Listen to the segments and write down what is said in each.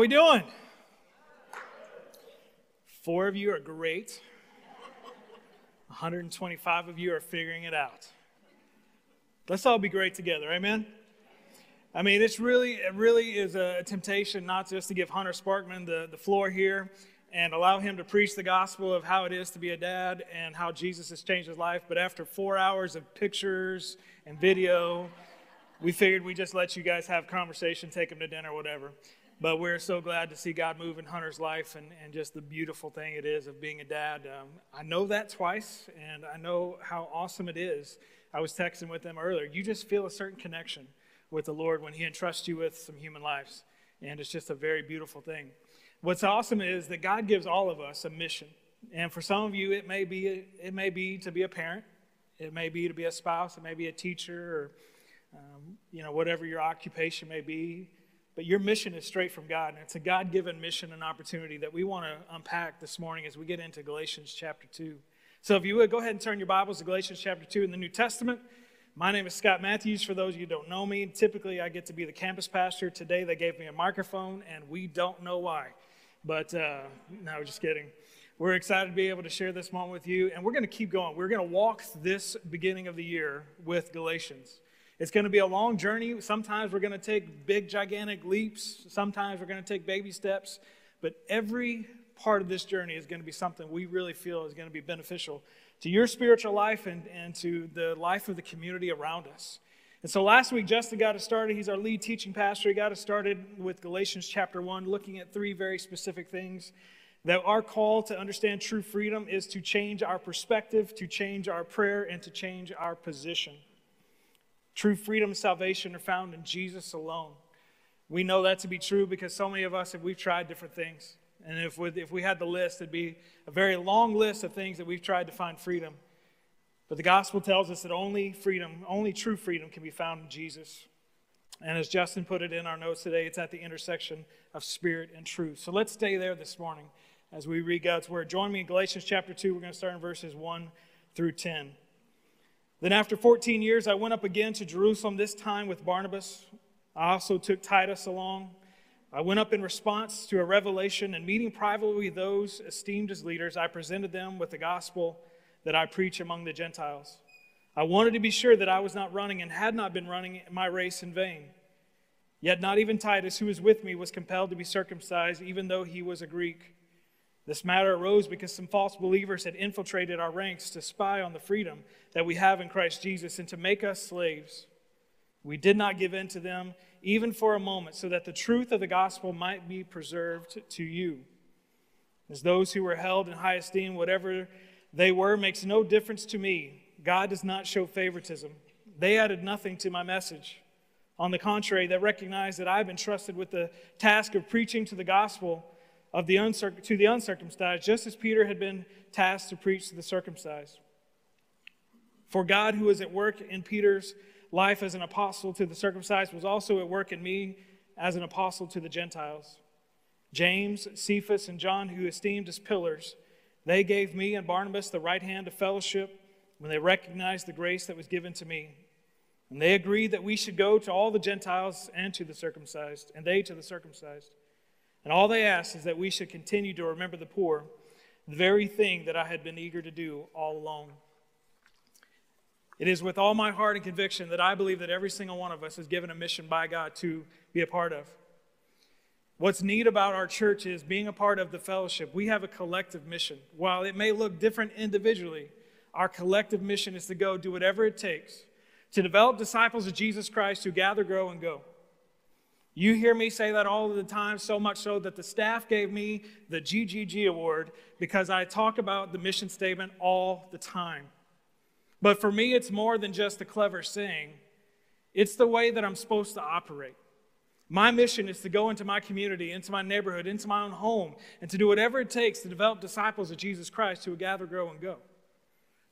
we doing? Four of you are great. 125 of you are figuring it out. Let's all be great together, amen? I mean, it's really, it really is a temptation not just to give Hunter Sparkman the, the floor here and allow him to preach the gospel of how it is to be a dad and how Jesus has changed his life, but after four hours of pictures and video, we figured we'd just let you guys have conversation, take him to dinner, whatever. But we're so glad to see God move in Hunter's life and, and just the beautiful thing it is of being a dad. Um, I know that twice, and I know how awesome it is. I was texting with them earlier. You just feel a certain connection with the Lord when He entrusts you with some human lives, and it's just a very beautiful thing. What's awesome is that God gives all of us a mission, and for some of you, it may be it may be to be a parent, it may be to be a spouse, it may be a teacher, or um, you know whatever your occupation may be. But your mission is straight from God, and it's a God given mission and opportunity that we want to unpack this morning as we get into Galatians chapter 2. So, if you would, go ahead and turn your Bibles to Galatians chapter 2 in the New Testament. My name is Scott Mathews. For those of you who don't know me, typically I get to be the campus pastor. Today they gave me a microphone, and we don't know why. But uh, no, just kidding. We're excited to be able to share this moment with you, and we're going to keep going. We're going to walk this beginning of the year with Galatians. It's going to be a long journey. Sometimes we're going to take big, gigantic leaps. Sometimes we're going to take baby steps. But every part of this journey is going to be something we really feel is going to be beneficial to your spiritual life and, and to the life of the community around us. And so last week, Justin got us started. He's our lead teaching pastor. He got us started with Galatians chapter 1, looking at three very specific things. That our call to understand true freedom is to change our perspective, to change our prayer, and to change our position. True freedom and salvation are found in Jesus alone. We know that to be true because so many of us, have we've tried different things. And if we, if we had the list, it'd be a very long list of things that we've tried to find freedom. But the gospel tells us that only freedom, only true freedom can be found in Jesus. And as Justin put it in our notes today, it's at the intersection of spirit and truth. So let's stay there this morning as we read God's word. Join me in Galatians chapter 2. We're going to start in verses 1 through 10. Then, after 14 years, I went up again to Jerusalem, this time with Barnabas. I also took Titus along. I went up in response to a revelation, and meeting privately those esteemed as leaders, I presented them with the gospel that I preach among the Gentiles. I wanted to be sure that I was not running and had not been running my race in vain. Yet, not even Titus, who was with me, was compelled to be circumcised, even though he was a Greek. This matter arose because some false believers had infiltrated our ranks to spy on the freedom that we have in Christ Jesus and to make us slaves. We did not give in to them even for a moment, so that the truth of the gospel might be preserved to you. As those who were held in high esteem, whatever they were, makes no difference to me. God does not show favoritism. They added nothing to my message. On the contrary, they recognize that I've been trusted with the task of preaching to the gospel of the uncirc- to the uncircumcised, just as Peter had been tasked to preach to the circumcised. For God, who was at work in Peter's life as an apostle to the circumcised, was also at work in me as an apostle to the Gentiles. James, Cephas, and John, who esteemed as pillars, they gave me and Barnabas the right hand of fellowship when they recognized the grace that was given to me. And they agreed that we should go to all the Gentiles and to the circumcised, and they to the circumcised. And all they ask is that we should continue to remember the poor, the very thing that I had been eager to do all along. It is with all my heart and conviction that I believe that every single one of us is given a mission by God to be a part of. What's neat about our church is being a part of the fellowship. We have a collective mission. While it may look different individually, our collective mission is to go do whatever it takes to develop disciples of Jesus Christ who gather, grow, and go. You hear me say that all the time, so much so that the staff gave me the GGG award because I talk about the mission statement all the time. But for me, it's more than just a clever saying, it's the way that I'm supposed to operate. My mission is to go into my community, into my neighborhood, into my own home, and to do whatever it takes to develop disciples of Jesus Christ who will gather, grow, and go.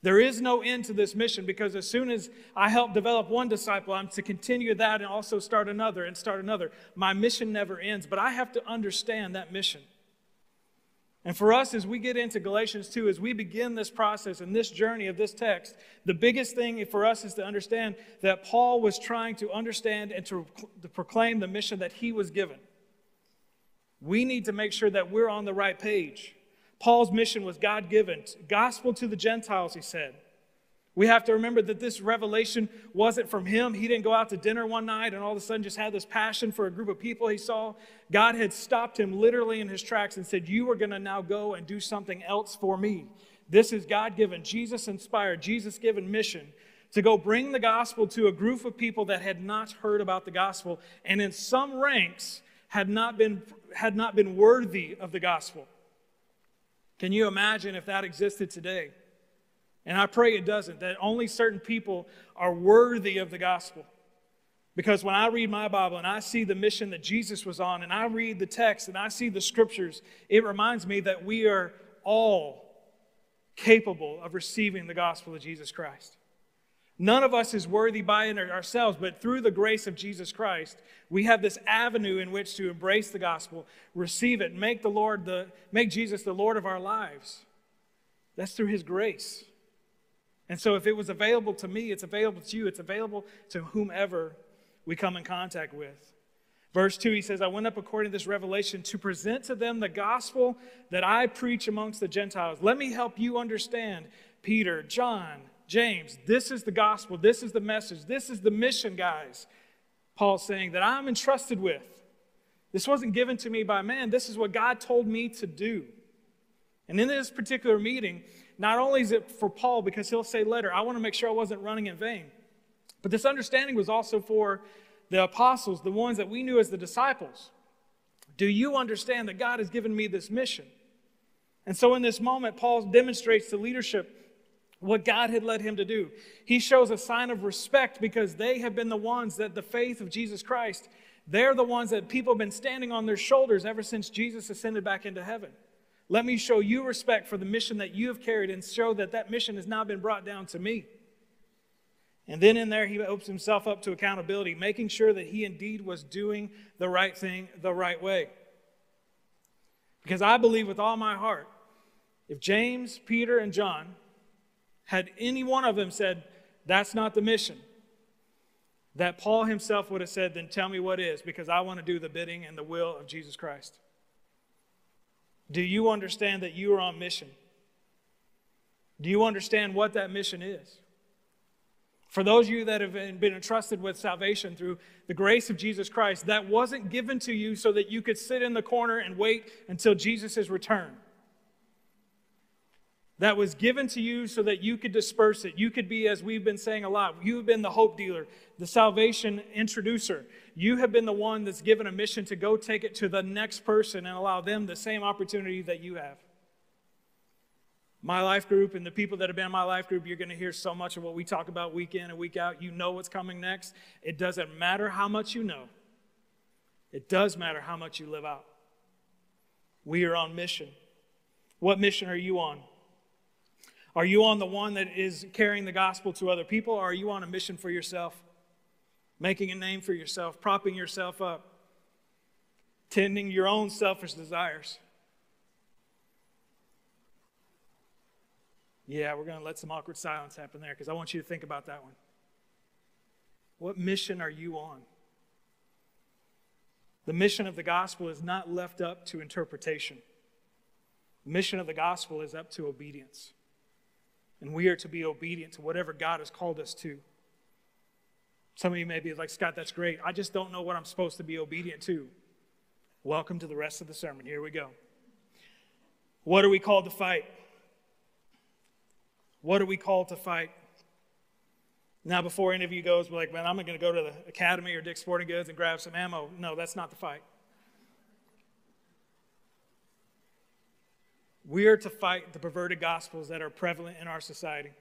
There is no end to this mission because as soon as I help develop one disciple, I'm to continue that and also start another and start another. My mission never ends, but I have to understand that mission. And for us, as we get into Galatians 2, as we begin this process and this journey of this text, the biggest thing for us is to understand that Paul was trying to understand and to, to proclaim the mission that he was given. We need to make sure that we're on the right page. Paul's mission was God given, gospel to the Gentiles, he said. We have to remember that this revelation wasn't from him. He didn't go out to dinner one night and all of a sudden just had this passion for a group of people he saw. God had stopped him literally in his tracks and said, You are going to now go and do something else for me. This is God given, Jesus inspired, Jesus given mission to go bring the gospel to a group of people that had not heard about the gospel and in some ranks had not been, had not been worthy of the gospel. Can you imagine if that existed today? And I pray it doesn't, that only certain people are worthy of the gospel. Because when I read my Bible and I see the mission that Jesus was on, and I read the text and I see the scriptures, it reminds me that we are all capable of receiving the gospel of Jesus Christ. None of us is worthy by ourselves, but through the grace of Jesus Christ, we have this avenue in which to embrace the gospel, receive it, make the Lord the make Jesus the Lord of our lives. That's through his grace. And so, if it was available to me, it's available to you, it's available to whomever we come in contact with. Verse 2, he says, I went up according to this revelation to present to them the gospel that I preach amongst the Gentiles. Let me help you understand, Peter, John, James, this is the gospel, this is the message, this is the mission, guys. Paul's saying that I'm entrusted with. This wasn't given to me by man, this is what God told me to do. And in this particular meeting, not only is it for Paul, because he'll say later, I want to make sure I wasn't running in vain, but this understanding was also for the apostles, the ones that we knew as the disciples. Do you understand that God has given me this mission? And so in this moment, Paul demonstrates to leadership what God had led him to do. He shows a sign of respect because they have been the ones that the faith of Jesus Christ, they're the ones that people have been standing on their shoulders ever since Jesus ascended back into heaven. Let me show you respect for the mission that you have carried and show that that mission has now been brought down to me. And then in there, he opens himself up to accountability, making sure that he indeed was doing the right thing the right way. Because I believe with all my heart, if James, Peter, and John had any one of them said, That's not the mission, that Paul himself would have said, Then tell me what is, because I want to do the bidding and the will of Jesus Christ. Do you understand that you are on mission? Do you understand what that mission is? For those of you that have been entrusted with salvation through the grace of Jesus Christ, that wasn't given to you so that you could sit in the corner and wait until Jesus' return. That was given to you so that you could disperse it. You could be, as we've been saying a lot, you have been the hope dealer, the salvation introducer. You have been the one that's given a mission to go take it to the next person and allow them the same opportunity that you have. My life group and the people that have been in my life group, you're going to hear so much of what we talk about week in and week out. You know what's coming next. It doesn't matter how much you know, it does matter how much you live out. We are on mission. What mission are you on? Are you on the one that is carrying the gospel to other people, or are you on a mission for yourself? making a name for yourself, propping yourself up, tending your own selfish desires. Yeah, we're going to let some awkward silence happen there because I want you to think about that one. What mission are you on? The mission of the gospel is not left up to interpretation. The mission of the gospel is up to obedience. And we are to be obedient to whatever God has called us to. Some of you may be like, Scott, that's great. I just don't know what I'm supposed to be obedient to. Welcome to the rest of the sermon. Here we go. What are we called to fight? What are we called to fight? Now, before any of you goes, we're like, man, I'm going to go to the academy or Dick's Sporting Goods and grab some ammo. No, that's not the fight. We are to fight the perverted gospels that are prevalent in our society.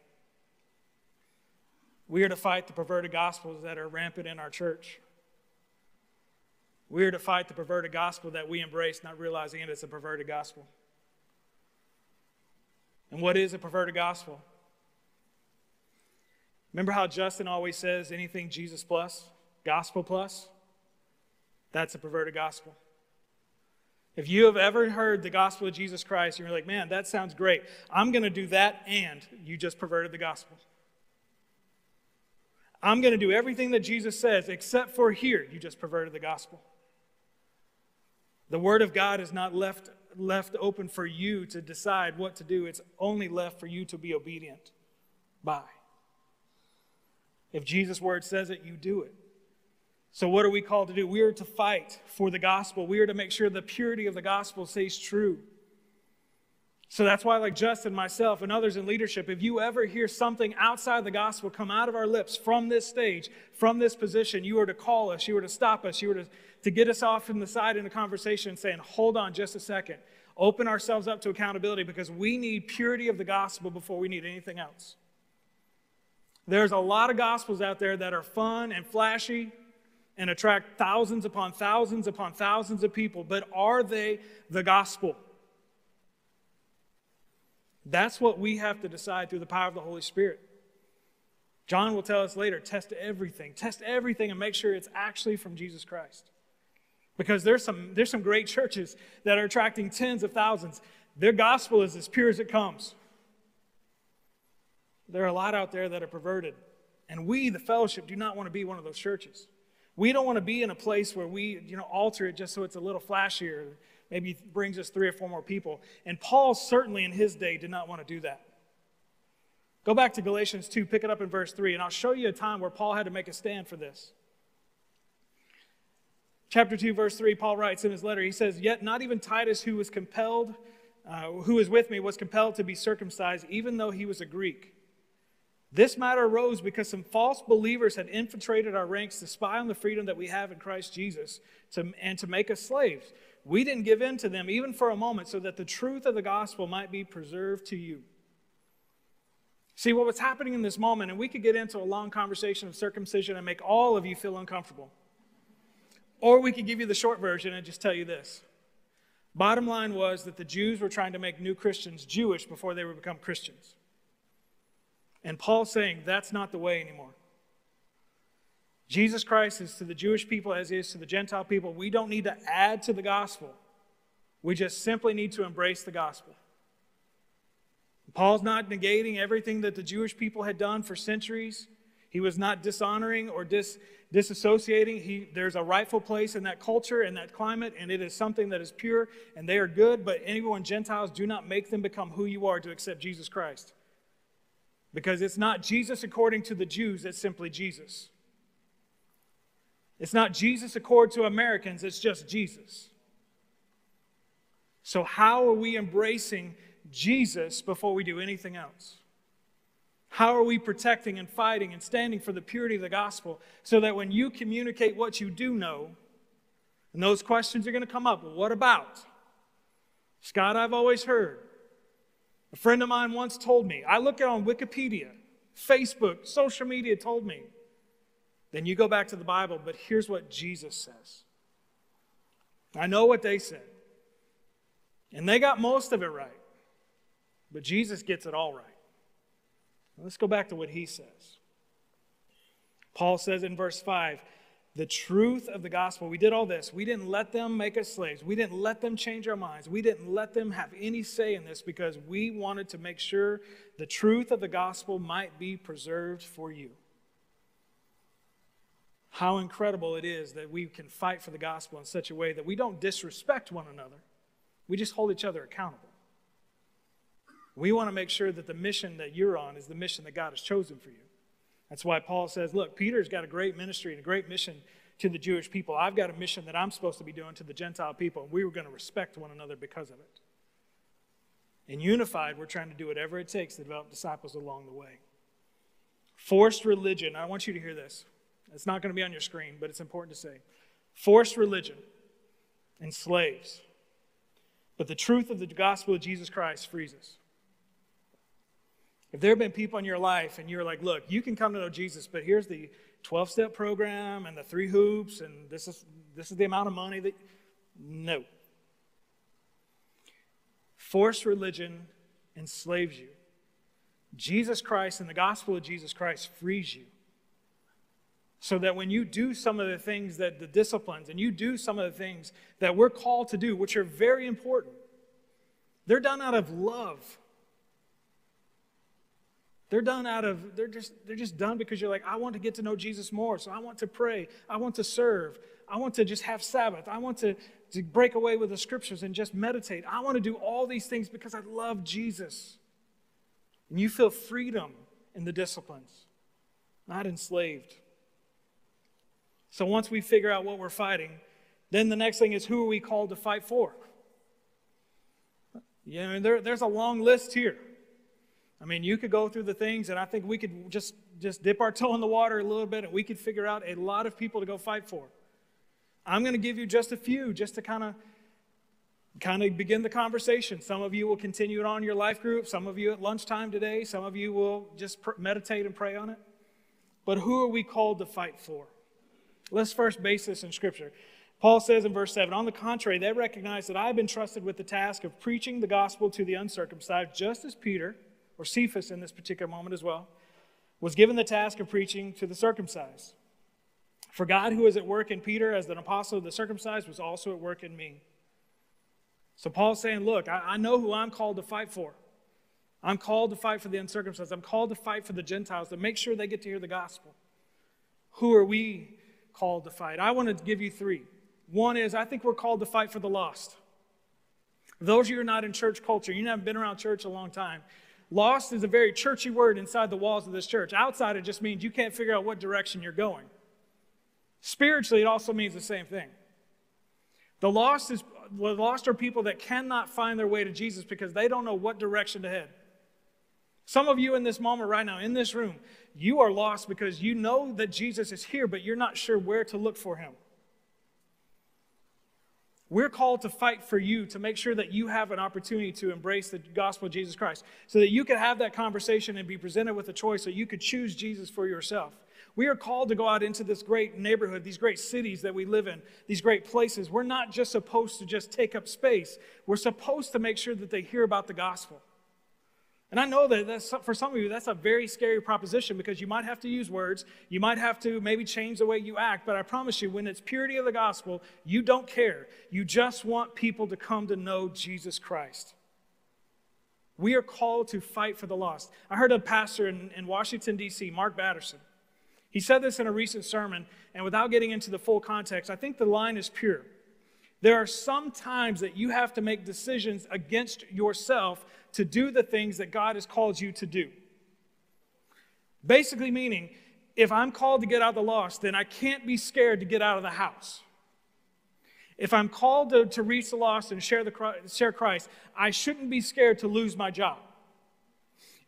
We are to fight the perverted gospels that are rampant in our church. We are to fight the perverted gospel that we embrace, not realizing it is a perverted gospel. And what is a perverted gospel? Remember how Justin always says anything Jesus plus, gospel plus? That's a perverted gospel. If you have ever heard the gospel of Jesus Christ, you're like, man, that sounds great. I'm going to do that, and you just perverted the gospel. I'm going to do everything that Jesus says, except for here, you just perverted the gospel. The Word of God is not left, left open for you to decide what to do, it's only left for you to be obedient by. If Jesus' Word says it, you do it. So, what are we called to do? We are to fight for the gospel. We are to make sure the purity of the gospel stays true. So that's why, like Justin, myself, and others in leadership, if you ever hear something outside the gospel come out of our lips from this stage, from this position, you are to call us, you are to stop us, you are to, to get us off from the side in a conversation saying, hold on just a second. Open ourselves up to accountability because we need purity of the gospel before we need anything else. There's a lot of gospels out there that are fun and flashy and attract thousands upon thousands upon thousands of people, but are they the gospel? That's what we have to decide through the power of the Holy Spirit. John will tell us later test everything. Test everything and make sure it's actually from Jesus Christ. Because there's some, there's some great churches that are attracting tens of thousands. Their gospel is as pure as it comes. There are a lot out there that are perverted. And we, the fellowship, do not want to be one of those churches. We don't want to be in a place where we, you know, alter it just so it's a little flashier maybe brings us three or four more people. And Paul certainly in his day did not want to do that. Go back to Galatians 2, pick it up in verse 3, and I'll show you a time where Paul had to make a stand for this. Chapter 2, verse 3, Paul writes in his letter, he says, Yet not even Titus, who was compelled, uh, who was with me, was compelled to be circumcised, even though he was a Greek. This matter arose because some false believers had infiltrated our ranks to spy on the freedom that we have in Christ Jesus to, and to make us slaves. We didn't give in to them even for a moment so that the truth of the gospel might be preserved to you. See, what was happening in this moment, and we could get into a long conversation of circumcision and make all of you feel uncomfortable. Or we could give you the short version and just tell you this. Bottom line was that the Jews were trying to make new Christians Jewish before they would become Christians. And Paul's saying that's not the way anymore. Jesus Christ is to the Jewish people as he is to the Gentile people. We don't need to add to the gospel. We just simply need to embrace the gospel. Paul's not negating everything that the Jewish people had done for centuries. He was not dishonoring or dis, disassociating. He, there's a rightful place in that culture and that climate, and it is something that is pure, and they are good. But anyone, Gentiles, do not make them become who you are to accept Jesus Christ. Because it's not Jesus according to the Jews, it's simply Jesus. It's not Jesus accord to Americans, it's just Jesus. So, how are we embracing Jesus before we do anything else? How are we protecting and fighting and standing for the purity of the gospel so that when you communicate what you do know, and those questions are going to come up what about? Scott, I've always heard. A friend of mine once told me, I look it on Wikipedia, Facebook, social media told me, then you go back to the Bible, but here's what Jesus says. I know what they said. And they got most of it right. But Jesus gets it all right. Let's go back to what he says. Paul says in verse 5 the truth of the gospel. We did all this. We didn't let them make us slaves. We didn't let them change our minds. We didn't let them have any say in this because we wanted to make sure the truth of the gospel might be preserved for you how incredible it is that we can fight for the gospel in such a way that we don't disrespect one another, we just hold each other accountable. We want to make sure that the mission that you're on is the mission that God has chosen for you. That's why Paul says, Look, Peter's got a great ministry and a great mission to the Jewish people. I've got a mission that I'm supposed to be doing to the Gentile people, and we were going to respect one another because of it. In unified, we're trying to do whatever it takes to develop disciples along the way. Forced religion, I want you to hear this. It's not going to be on your screen, but it's important to say. Forced religion enslaves, but the truth of the gospel of Jesus Christ frees us. If there have been people in your life and you're like, look, you can come to know Jesus, but here's the 12 step program and the three hoops, and this is, this is the amount of money that. No. Forced religion enslaves you. Jesus Christ and the gospel of Jesus Christ frees you. So that when you do some of the things that the disciplines and you do some of the things that we're called to do, which are very important, they're done out of love. They're done out of, they're just, they're just done because you're like, I want to get to know Jesus more. So I want to pray. I want to serve. I want to just have Sabbath. I want to, to break away with the scriptures and just meditate. I want to do all these things because I love Jesus. And you feel freedom in the disciplines, not enslaved. So once we figure out what we're fighting, then the next thing is who are we called to fight for? Know, there, there's a long list here. I mean, you could go through the things, and I think we could just, just dip our toe in the water a little bit, and we could figure out a lot of people to go fight for. I'm going to give you just a few, just to kind of kind of begin the conversation. Some of you will continue it on your life group. Some of you at lunchtime today. Some of you will just pr- meditate and pray on it. But who are we called to fight for? Let's first base this in Scripture. Paul says in verse 7 On the contrary, they recognize that I have been trusted with the task of preaching the gospel to the uncircumcised, just as Peter, or Cephas in this particular moment as well, was given the task of preaching to the circumcised. For God, who is at work in Peter as an apostle of the circumcised, was also at work in me. So Paul's saying, Look, I, I know who I'm called to fight for. I'm called to fight for the uncircumcised. I'm called to fight for the Gentiles to make sure they get to hear the gospel. Who are we called to fight? I want to give you three. One is I think we're called to fight for the lost. Those of you who are not in church culture, you haven't been around church a long time. Lost is a very churchy word inside the walls of this church. Outside, it just means you can't figure out what direction you're going. Spiritually, it also means the same thing. The lost, is, the lost are people that cannot find their way to Jesus because they don't know what direction to head. Some of you in this moment right now, in this room, you are lost because you know that Jesus is here, but you're not sure where to look for him. We're called to fight for you to make sure that you have an opportunity to embrace the gospel of Jesus Christ so that you can have that conversation and be presented with a choice so you could choose Jesus for yourself. We are called to go out into this great neighborhood, these great cities that we live in, these great places. We're not just supposed to just take up space, we're supposed to make sure that they hear about the gospel. And I know that that's, for some of you, that's a very scary proposition because you might have to use words. You might have to maybe change the way you act. But I promise you, when it's purity of the gospel, you don't care. You just want people to come to know Jesus Christ. We are called to fight for the lost. I heard a pastor in, in Washington, D.C., Mark Batterson. He said this in a recent sermon, and without getting into the full context, I think the line is pure. There are some times that you have to make decisions against yourself to do the things that God has called you to do. Basically, meaning, if I'm called to get out of the lost, then I can't be scared to get out of the house. If I'm called to, to reach the lost and share, the, share Christ, I shouldn't be scared to lose my job.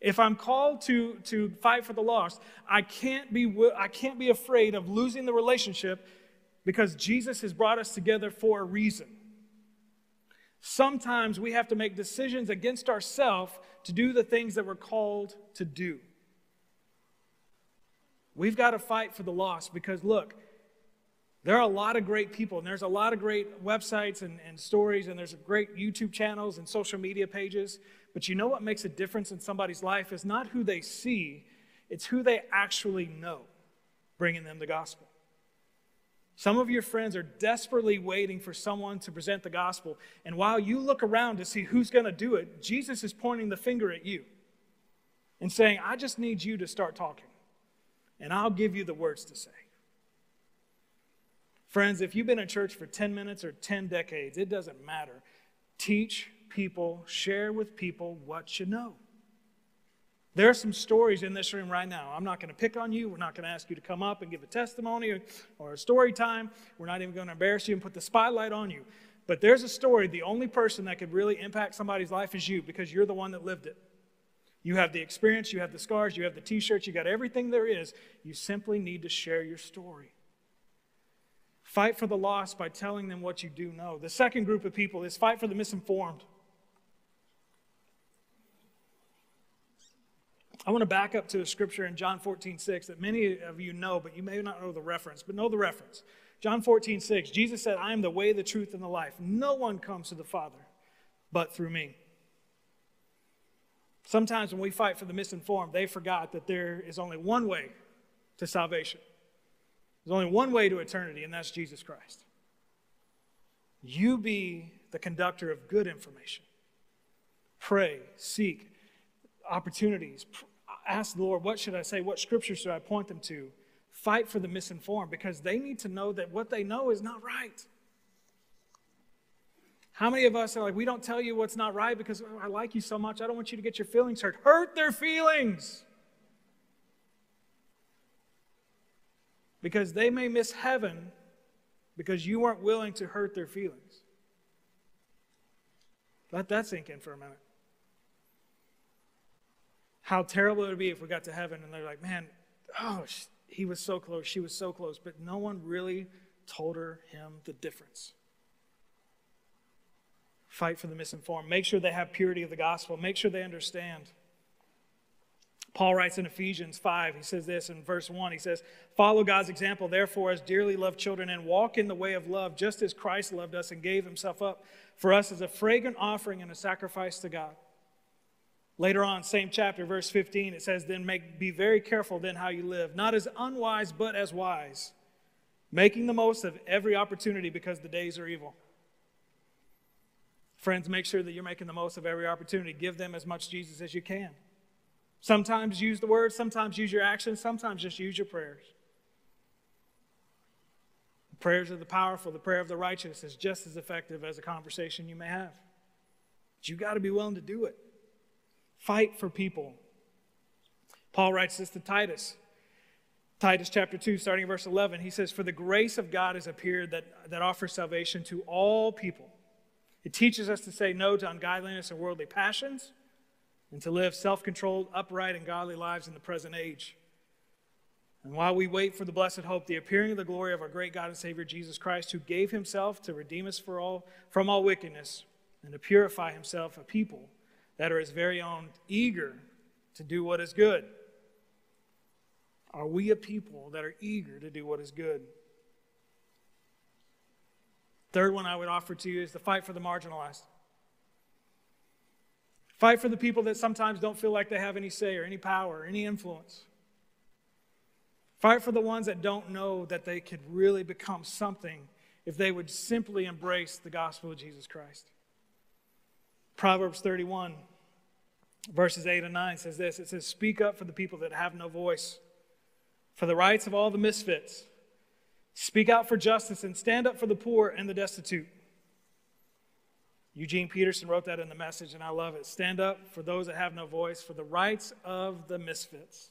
If I'm called to, to fight for the lost, I can't, be, I can't be afraid of losing the relationship because Jesus has brought us together for a reason. Sometimes we have to make decisions against ourselves to do the things that we're called to do. We've got to fight for the lost because, look, there are a lot of great people, and there's a lot of great websites and, and stories, and there's great YouTube channels and social media pages. But you know what makes a difference in somebody's life is not who they see, it's who they actually know, bringing them the gospel. Some of your friends are desperately waiting for someone to present the gospel. And while you look around to see who's going to do it, Jesus is pointing the finger at you and saying, I just need you to start talking, and I'll give you the words to say. Friends, if you've been in church for 10 minutes or 10 decades, it doesn't matter. Teach people, share with people what you know. There are some stories in this room right now. I'm not going to pick on you. We're not going to ask you to come up and give a testimony or, a story time. We're not even going to embarrass you and put the spotlight on you. But there's a story. The only person that could really impact somebody's life is you because you're the one that lived it. You have the experience, you have the scars, you have the t shirts, you got everything there is. You simply need to share your story. Fight for the lost by telling them what you do know. The second group of people is fight for the misinformed. I want to back up to a scripture in John 14, 6 that many of you know, but you may not know the reference, but know the reference. John 14, 6, Jesus said, I am the way, the truth, and the life. No one comes to the Father but through me. Sometimes when we fight for the misinformed, they forgot that there is only one way to salvation. There's only one way to eternity, and that's Jesus Christ. You be the conductor of good information. Pray, seek opportunities, ask the Lord, what should I say? What scripture should I point them to? fight for the misinformed because they need to know that what they know is not right. How many of us are like, we don't tell you what's not right because oh, I like you so much, I don't want you to get your feelings hurt. Hurt their feelings. Because they may miss heaven because you weren't willing to hurt their feelings. Let that sink in for a minute. How terrible it would be if we got to heaven and they're like, man, oh, he was so close, she was so close, but no one really told her him the difference. Fight for the misinformed. Make sure they have purity of the gospel. Make sure they understand. Paul writes in Ephesians 5, he says this in verse 1. He says, Follow God's example, therefore, as dearly loved children, and walk in the way of love, just as Christ loved us and gave himself up for us as a fragrant offering and a sacrifice to God. Later on, same chapter, verse 15, it says, Then make, be very careful then how you live, not as unwise, but as wise, making the most of every opportunity because the days are evil. Friends, make sure that you're making the most of every opportunity. Give them as much Jesus as you can. Sometimes use the word, sometimes use your actions, sometimes just use your prayers. The prayers of the powerful, the prayer of the righteous is just as effective as a conversation you may have. But you got to be willing to do it. Fight for people. Paul writes this to Titus. Titus chapter 2, starting verse 11, he says, For the grace of God has appeared that, that offers salvation to all people. It teaches us to say no to ungodliness and worldly passions and to live self controlled, upright, and godly lives in the present age. And while we wait for the blessed hope, the appearing of the glory of our great God and Savior Jesus Christ, who gave himself to redeem us for all, from all wickedness and to purify himself a people that are his very own, eager to do what is good. Are we a people that are eager to do what is good? Third one I would offer to you is the fight for the marginalized. Fight for the people that sometimes don't feel like they have any say or any power or any influence. Fight for the ones that don't know that they could really become something if they would simply embrace the gospel of Jesus Christ. Proverbs 31, verses 8 and 9 says this it says, Speak up for the people that have no voice, for the rights of all the misfits. Speak out for justice and stand up for the poor and the destitute. Eugene Peterson wrote that in the message, and I love it. Stand up for those that have no voice, for the rights of the misfits.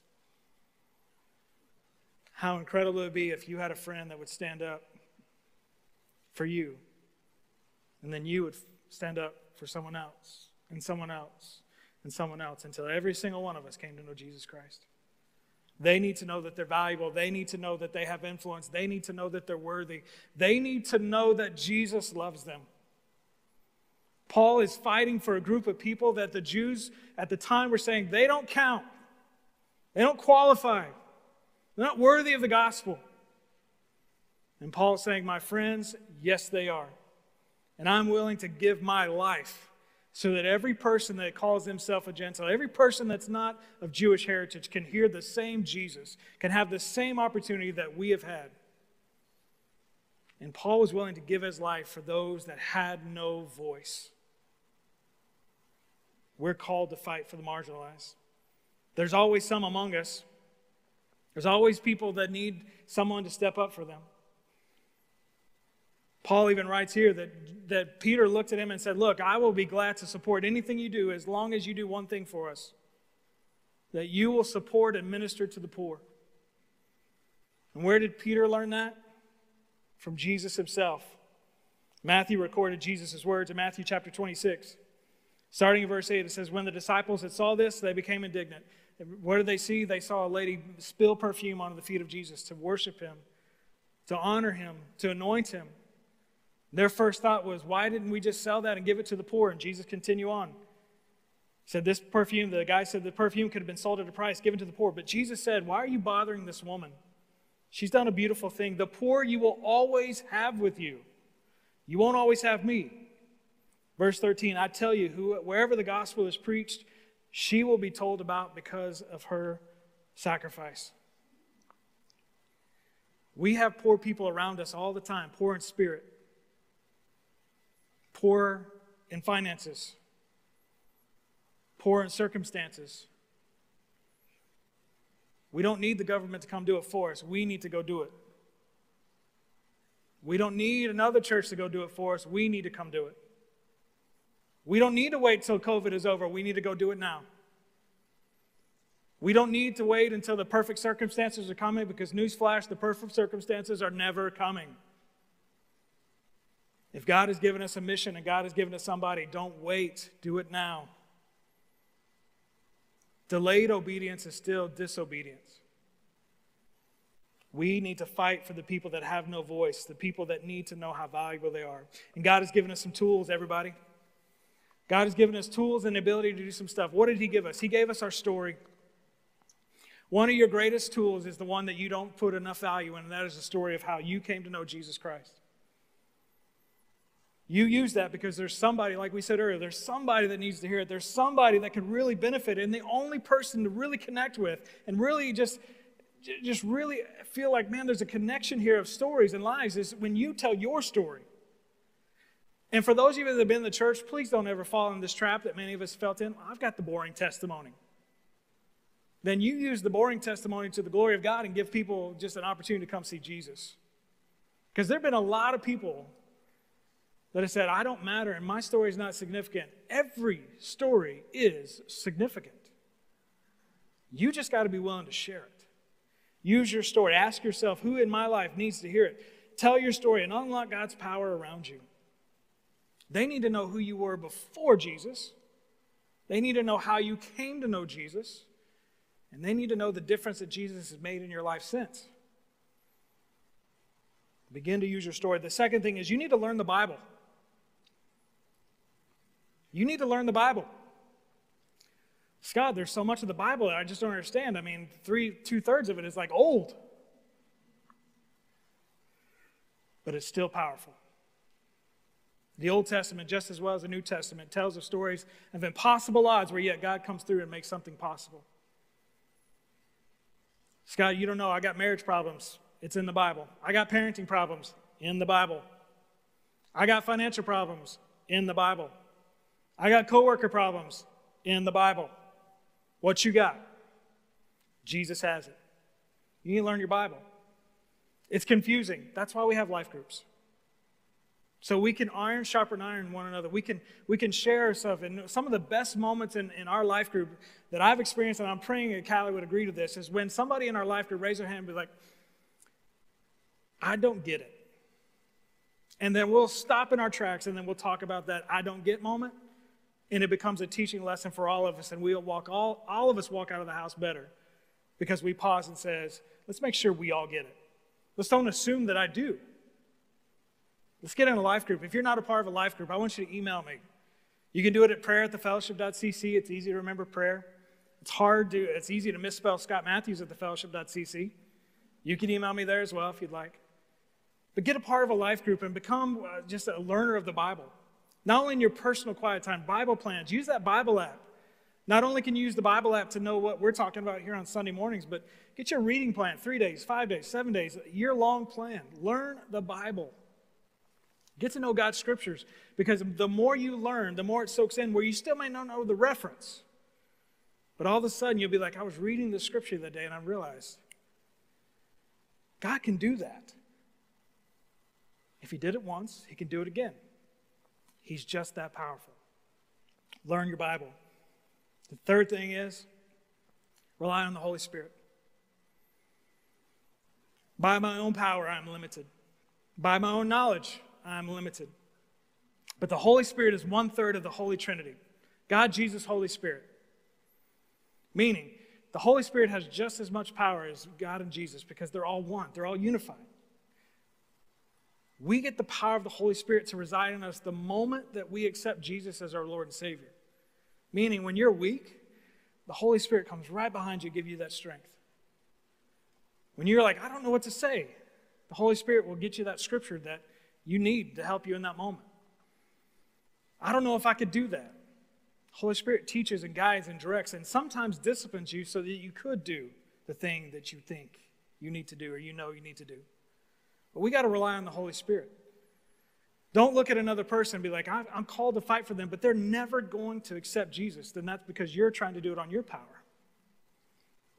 How incredible it would be if you had a friend that would stand up for you, and then you would stand up for someone else, and someone else, and someone else, until every single one of us came to know Jesus Christ. They need to know that they're valuable. They need to know that they have influence. They need to know that they're worthy. They need to know that Jesus loves them. Paul is fighting for a group of people that the Jews at the time were saying they don't count, they don't qualify, they're not worthy of the gospel. And Paul's saying, My friends, yes, they are. And I'm willing to give my life so that every person that calls himself a Gentile, every person that's not of Jewish heritage, can hear the same Jesus, can have the same opportunity that we have had. And Paul was willing to give his life for those that had no voice. We're called to fight for the marginalized. There's always some among us. There's always people that need someone to step up for them. Paul even writes here that, that Peter looked at him and said, Look, I will be glad to support anything you do as long as you do one thing for us that you will support and minister to the poor. And where did Peter learn that? From Jesus himself. Matthew recorded Jesus' words in Matthew chapter 26. Starting in verse 8, it says, When the disciples had saw this, they became indignant. What did they see? They saw a lady spill perfume onto the feet of Jesus to worship him, to honor him, to anoint him. Their first thought was, Why didn't we just sell that and give it to the poor? And Jesus continued on. He said, This perfume, the guy said the perfume could have been sold at a price, given to the poor. But Jesus said, Why are you bothering this woman? She's done a beautiful thing. The poor you will always have with you. You won't always have me. Verse 13, I tell you, who, wherever the gospel is preached, she will be told about because of her sacrifice. We have poor people around us all the time, poor in spirit, poor in finances, poor in circumstances. We don't need the government to come do it for us. We need to go do it. We don't need another church to go do it for us. We need to come do it. We don't need to wait till COVID is over. We need to go do it now. We don't need to wait until the perfect circumstances are coming because, newsflash, the perfect circumstances are never coming. If God has given us a mission and God has given us somebody, don't wait. Do it now. Delayed obedience is still disobedience. We need to fight for the people that have no voice, the people that need to know how valuable they are. And God has given us some tools, everybody. God has given us tools and the ability to do some stuff. What did He give us? He gave us our story. One of your greatest tools is the one that you don't put enough value in, and that is the story of how you came to know Jesus Christ. You use that because there's somebody, like we said earlier, there's somebody that needs to hear it. There's somebody that could really benefit. And the only person to really connect with and really just, just really feel like, man, there's a connection here of stories and lives is when you tell your story. And for those of you that have been in the church, please don't ever fall in this trap that many of us felt in. I've got the boring testimony. Then you use the boring testimony to the glory of God and give people just an opportunity to come see Jesus. Because there have been a lot of people that have said, I don't matter and my story is not significant. Every story is significant. You just got to be willing to share it. Use your story. Ask yourself who in my life needs to hear it. Tell your story and unlock God's power around you. They need to know who you were before Jesus. They need to know how you came to know Jesus. And they need to know the difference that Jesus has made in your life since. Begin to use your story. The second thing is you need to learn the Bible. You need to learn the Bible. Scott, there's so much of the Bible that I just don't understand. I mean, three, two thirds of it is like old, but it's still powerful. The Old Testament, just as well as the New Testament, tells of stories of impossible odds where yet God comes through and makes something possible. Scott, you don't know, I got marriage problems. It's in the Bible. I got parenting problems. In the Bible. I got financial problems. In the Bible. I got coworker problems. In the Bible. What you got? Jesus has it. You need to learn your Bible. It's confusing. That's why we have life groups. So we can iron sharpen iron one another. We can, we can share stuff. And some of the best moments in, in our life group that I've experienced, and I'm praying that Callie would agree to this, is when somebody in our life group raise their hand and be like, I don't get it. And then we'll stop in our tracks and then we'll talk about that I don't get moment. And it becomes a teaching lesson for all of us. And we'll walk all, all of us walk out of the house better because we pause and says, let's make sure we all get it. Let's don't assume that I do. Let's get in a life group. If you're not a part of a life group, I want you to email me. You can do it at prayer at thefellowship.cc. It's easy to remember prayer. It's hard to, it's easy to misspell Scott Mathews at thefellowship.cc. You can email me there as well if you'd like. But get a part of a life group and become uh, just a learner of the Bible. Not only in your personal quiet time, Bible plans. Use that Bible app. Not only can you use the Bible app to know what we're talking about here on Sunday mornings, but get your reading plan three days, five days, seven days, a year long plan. Learn the Bible. Get to know God's scriptures because the more you learn, the more it soaks in, where you still may not know the reference. But all of a sudden, you'll be like, I was reading the scripture that day and I realized God can do that. If He did it once, He can do it again. He's just that powerful. Learn your Bible. The third thing is rely on the Holy Spirit. By my own power, I am limited. By my own knowledge, I'm limited. But the Holy Spirit is one third of the Holy Trinity God, Jesus, Holy Spirit. Meaning, the Holy Spirit has just as much power as God and Jesus because they're all one, they're all unified. We get the power of the Holy Spirit to reside in us the moment that we accept Jesus as our Lord and Savior. Meaning, when you're weak, the Holy Spirit comes right behind you, give you that strength. When you're like, I don't know what to say, the Holy Spirit will get you that scripture that you need to help you in that moment. I don't know if I could do that. Holy Spirit teaches and guides and directs and sometimes disciplines you so that you could do the thing that you think you need to do or you know you need to do. But we got to rely on the Holy Spirit. Don't look at another person and be like, I'm called to fight for them, but they're never going to accept Jesus. Then that's because you're trying to do it on your power.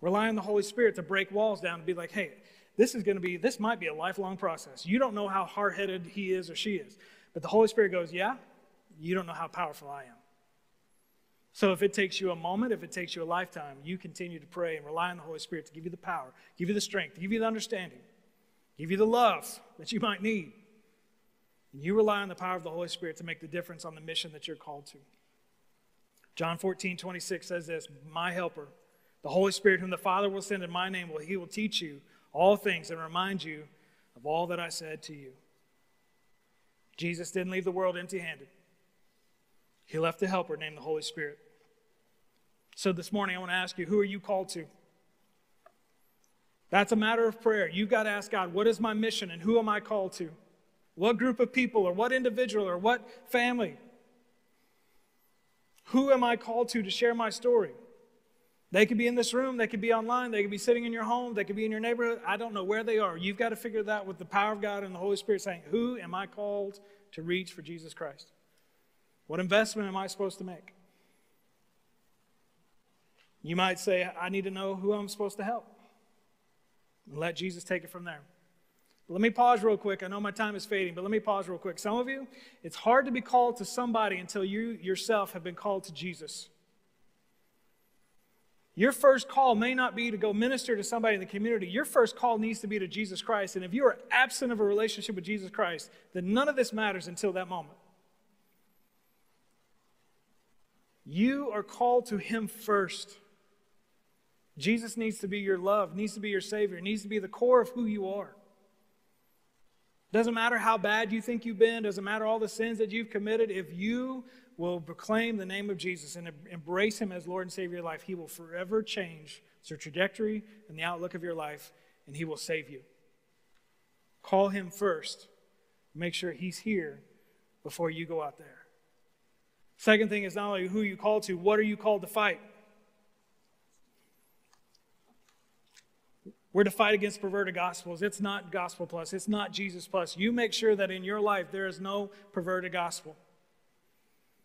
Rely on the Holy Spirit to break walls down and be like, hey, this is going to be, this might be a lifelong process. You don't know how hard headed he is or she is. But the Holy Spirit goes, yeah, you don't know how powerful I am. So if it takes you a moment, if it takes you a lifetime, you continue to pray and rely on the Holy Spirit to give you the power, give you the strength, give you the understanding, give you the love that you might need. And you rely on the power of the Holy Spirit to make the difference on the mission that you're called to. John 14, 26 says this My helper, the Holy Spirit, whom the Father will send in my name, will he will teach you all things and remind you of all that I said to you. Jesus didn't leave the world empty handed, he left a helper named the Holy Spirit. So this morning, I want to ask you who are you called to? That's a matter of prayer. You've got to ask God, what is my mission and who am I called to? What group of people or what individual or what family? Who am I called to to share my story? They could be in this room, they could be online, they could be sitting in your home, they could be in your neighborhood. I don't know where they are. You've got to figure that with the power of God and the Holy Spirit saying, Who am I called to reach for Jesus Christ? What investment am I supposed to make? You might say, I need to know who I'm supposed to help. Let Jesus take it from there. Let me pause real quick. I know my time is fading, but let me pause real quick. Some of you, it's hard to be called to somebody until you yourself have been called to Jesus. Your first call may not be to go minister to somebody in the community. Your first call needs to be to Jesus Christ. And if you are absent of a relationship with Jesus Christ, then none of this matters until that moment. You are called to Him first. Jesus needs to be your love, needs to be your Savior, needs to be the core of who you are. Doesn't matter how bad you think you've been, doesn't matter all the sins that you've committed, if you will proclaim the name of Jesus and embrace Him as Lord and Savior of your life, He will forever change the trajectory and the outlook of your life, and He will save you. Call Him first. Make sure He's here before you go out there. Second thing is not only who you call to, what are you called to fight? We're to fight against perverted gospels. It's not gospel plus, it's not Jesus plus. You make sure that in your life there is no perverted gospel.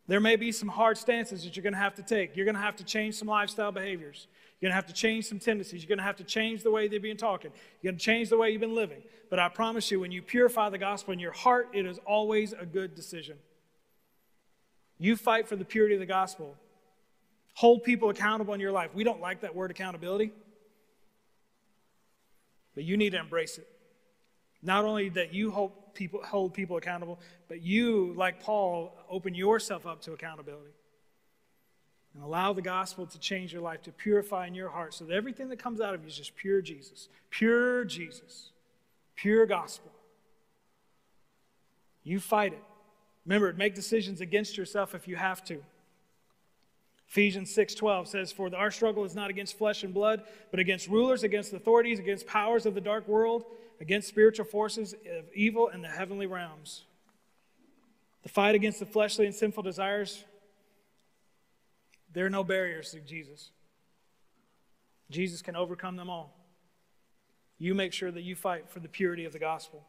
There may be some hard stances that you're going to have to take. You're going to have to change some lifestyle behaviors. You're going to have to change some tendencies. You're going to have to change the way they've been talking. You're going to change the way you've been living. But I promise you, when you purify the gospel in your heart, it is always a good decision. You fight for the purity of the gospel. Hold people accountable in your life. We don't like that word accountability, but you need to embrace it. Not only that you hold people, hold people accountable, but you, like Paul, open yourself up to accountability. And allow the gospel to change your life, to purify in your heart, so that everything that comes out of you is just pure Jesus. Pure Jesus. Pure gospel. You fight it. Remember, make decisions against yourself if you have to. Ephesians 6:12 says, "For our struggle is not against flesh and blood, but against rulers, against authorities, against powers of the dark world, against spiritual forces of evil in the heavenly realms." The fight against the fleshly and sinful desires, there are no barriers to Jesus. Jesus can overcome them all. You make sure that you fight for the purity of the gospel.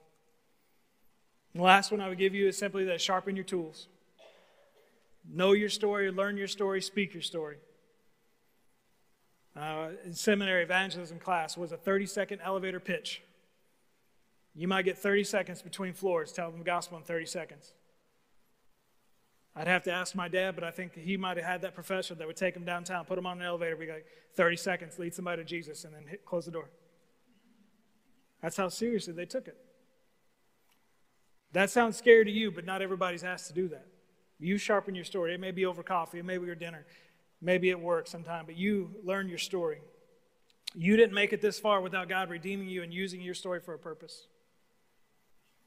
And the last one I would give you is simply that sharpen your tools. Know your story, learn your story, speak your story. Uh, in seminary evangelism class was a 30 second elevator pitch. You might get 30 seconds between floors, tell them the gospel in 30 seconds. I'd have to ask my dad, but I think he might have had that professor that would take him downtown, put him on an elevator, be like, 30 seconds, lead somebody to Jesus, and then hit, close the door. That's how seriously they took it. That sounds scary to you, but not everybody's asked to do that. You sharpen your story. It may be over coffee, it may be your dinner, maybe at work sometime, but you learn your story. You didn't make it this far without God redeeming you and using your story for a purpose.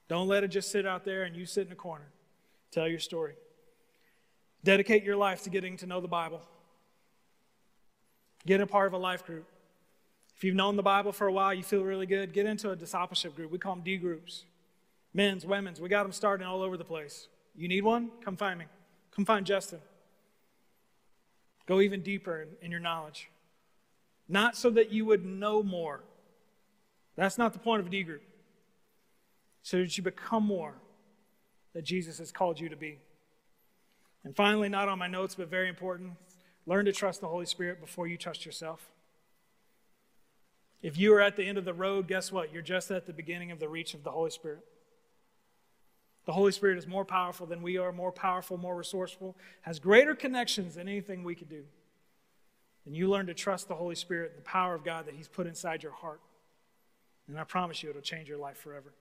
Don't let it just sit out there and you sit in a corner. Tell your story. Dedicate your life to getting to know the Bible. Get a part of a life group. If you've known the Bible for a while, you feel really good, get into a discipleship group. We call them D groups men's, women's. We got them starting all over the place. You need one? Come find me. Come find Justin. Go even deeper in, in your knowledge. Not so that you would know more. That's not the point of a D group. So that you become more that Jesus has called you to be. And finally, not on my notes, but very important, learn to trust the Holy Spirit before you trust yourself. If you are at the end of the road, guess what? You're just at the beginning of the reach of the Holy Spirit. The Holy Spirit is more powerful than we are, more powerful, more resourceful, has greater connections than anything we could do. And you learn to trust the Holy Spirit and the power of God that He's put inside your heart. And I promise you, it'll change your life forever.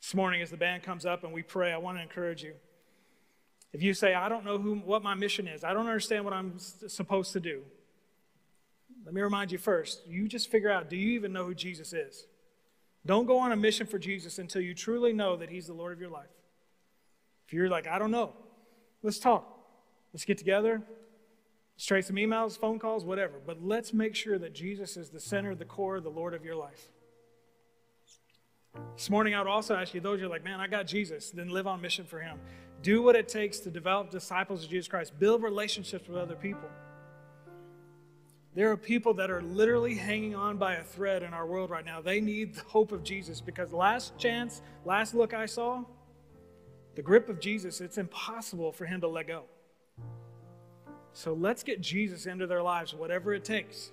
This morning, as the band comes up and we pray, I want to encourage you. If you say, I don't know who, what my mission is, I don't understand what I'm supposed to do, let me remind you first you just figure out do you even know who Jesus is? Don't go on a mission for Jesus until you truly know that He's the Lord of your life. If you're like, I don't know, let's talk. Let's get together. Let's trade some emails, phone calls, whatever. But let's make sure that Jesus is the center, the core, the Lord of your life. This morning, I would also ask you, those you're like, man, I got Jesus, then live on mission for Him. Do what it takes to develop disciples of Jesus Christ, build relationships with other people. There are people that are literally hanging on by a thread in our world right now. They need the hope of Jesus because last chance, last look I saw, the grip of Jesus, it's impossible for him to let go. So let's get Jesus into their lives, whatever it takes.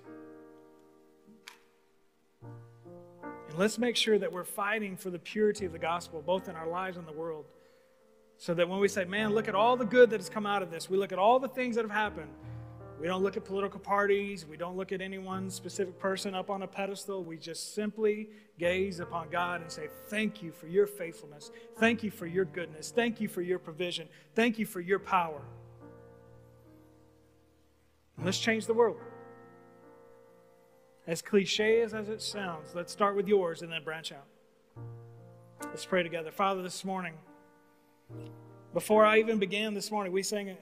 And let's make sure that we're fighting for the purity of the gospel, both in our lives and the world. So that when we say, man, look at all the good that has come out of this, we look at all the things that have happened, we don't look at political parties. We don't look at any one specific person up on a pedestal. We just simply gaze upon God and say, Thank you for your faithfulness. Thank you for your goodness. Thank you for your provision. Thank you for your power. And let's change the world. As cliche as, as it sounds, let's start with yours and then branch out. Let's pray together. Father, this morning, before I even began this morning, we sang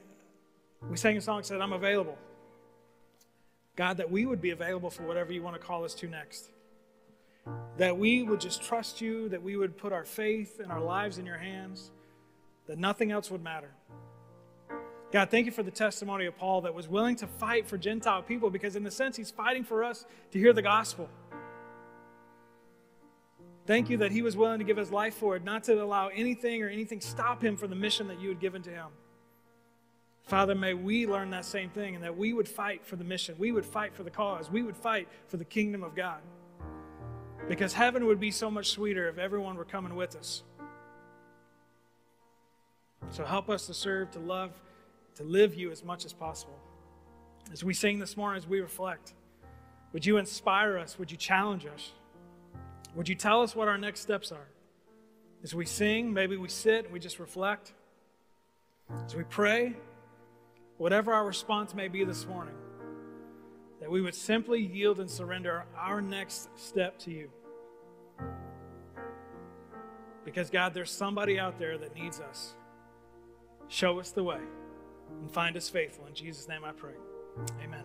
we sang a song that said, I'm available. God, that we would be available for whatever you want to call us to next. That we would just trust you, that we would put our faith and our lives in your hands, that nothing else would matter. God, thank you for the testimony of Paul that was willing to fight for Gentile people because, in a sense, he's fighting for us to hear the gospel. Thank you that he was willing to give his life for it, not to allow anything or anything stop him from the mission that you had given to him. Father, may we learn that same thing and that we would fight for the mission. We would fight for the cause. We would fight for the kingdom of God. Because heaven would be so much sweeter if everyone were coming with us. So help us to serve, to love, to live you as much as possible. As we sing this morning, as we reflect, would you inspire us? Would you challenge us? Would you tell us what our next steps are? As we sing, maybe we sit and we just reflect. As we pray, whatever our response may be this morning, that we would simply yield and surrender our next step to you. Because, God, there's somebody out there that needs us. Show us the way and find us faithful. In Jesus' name I pray. Amen.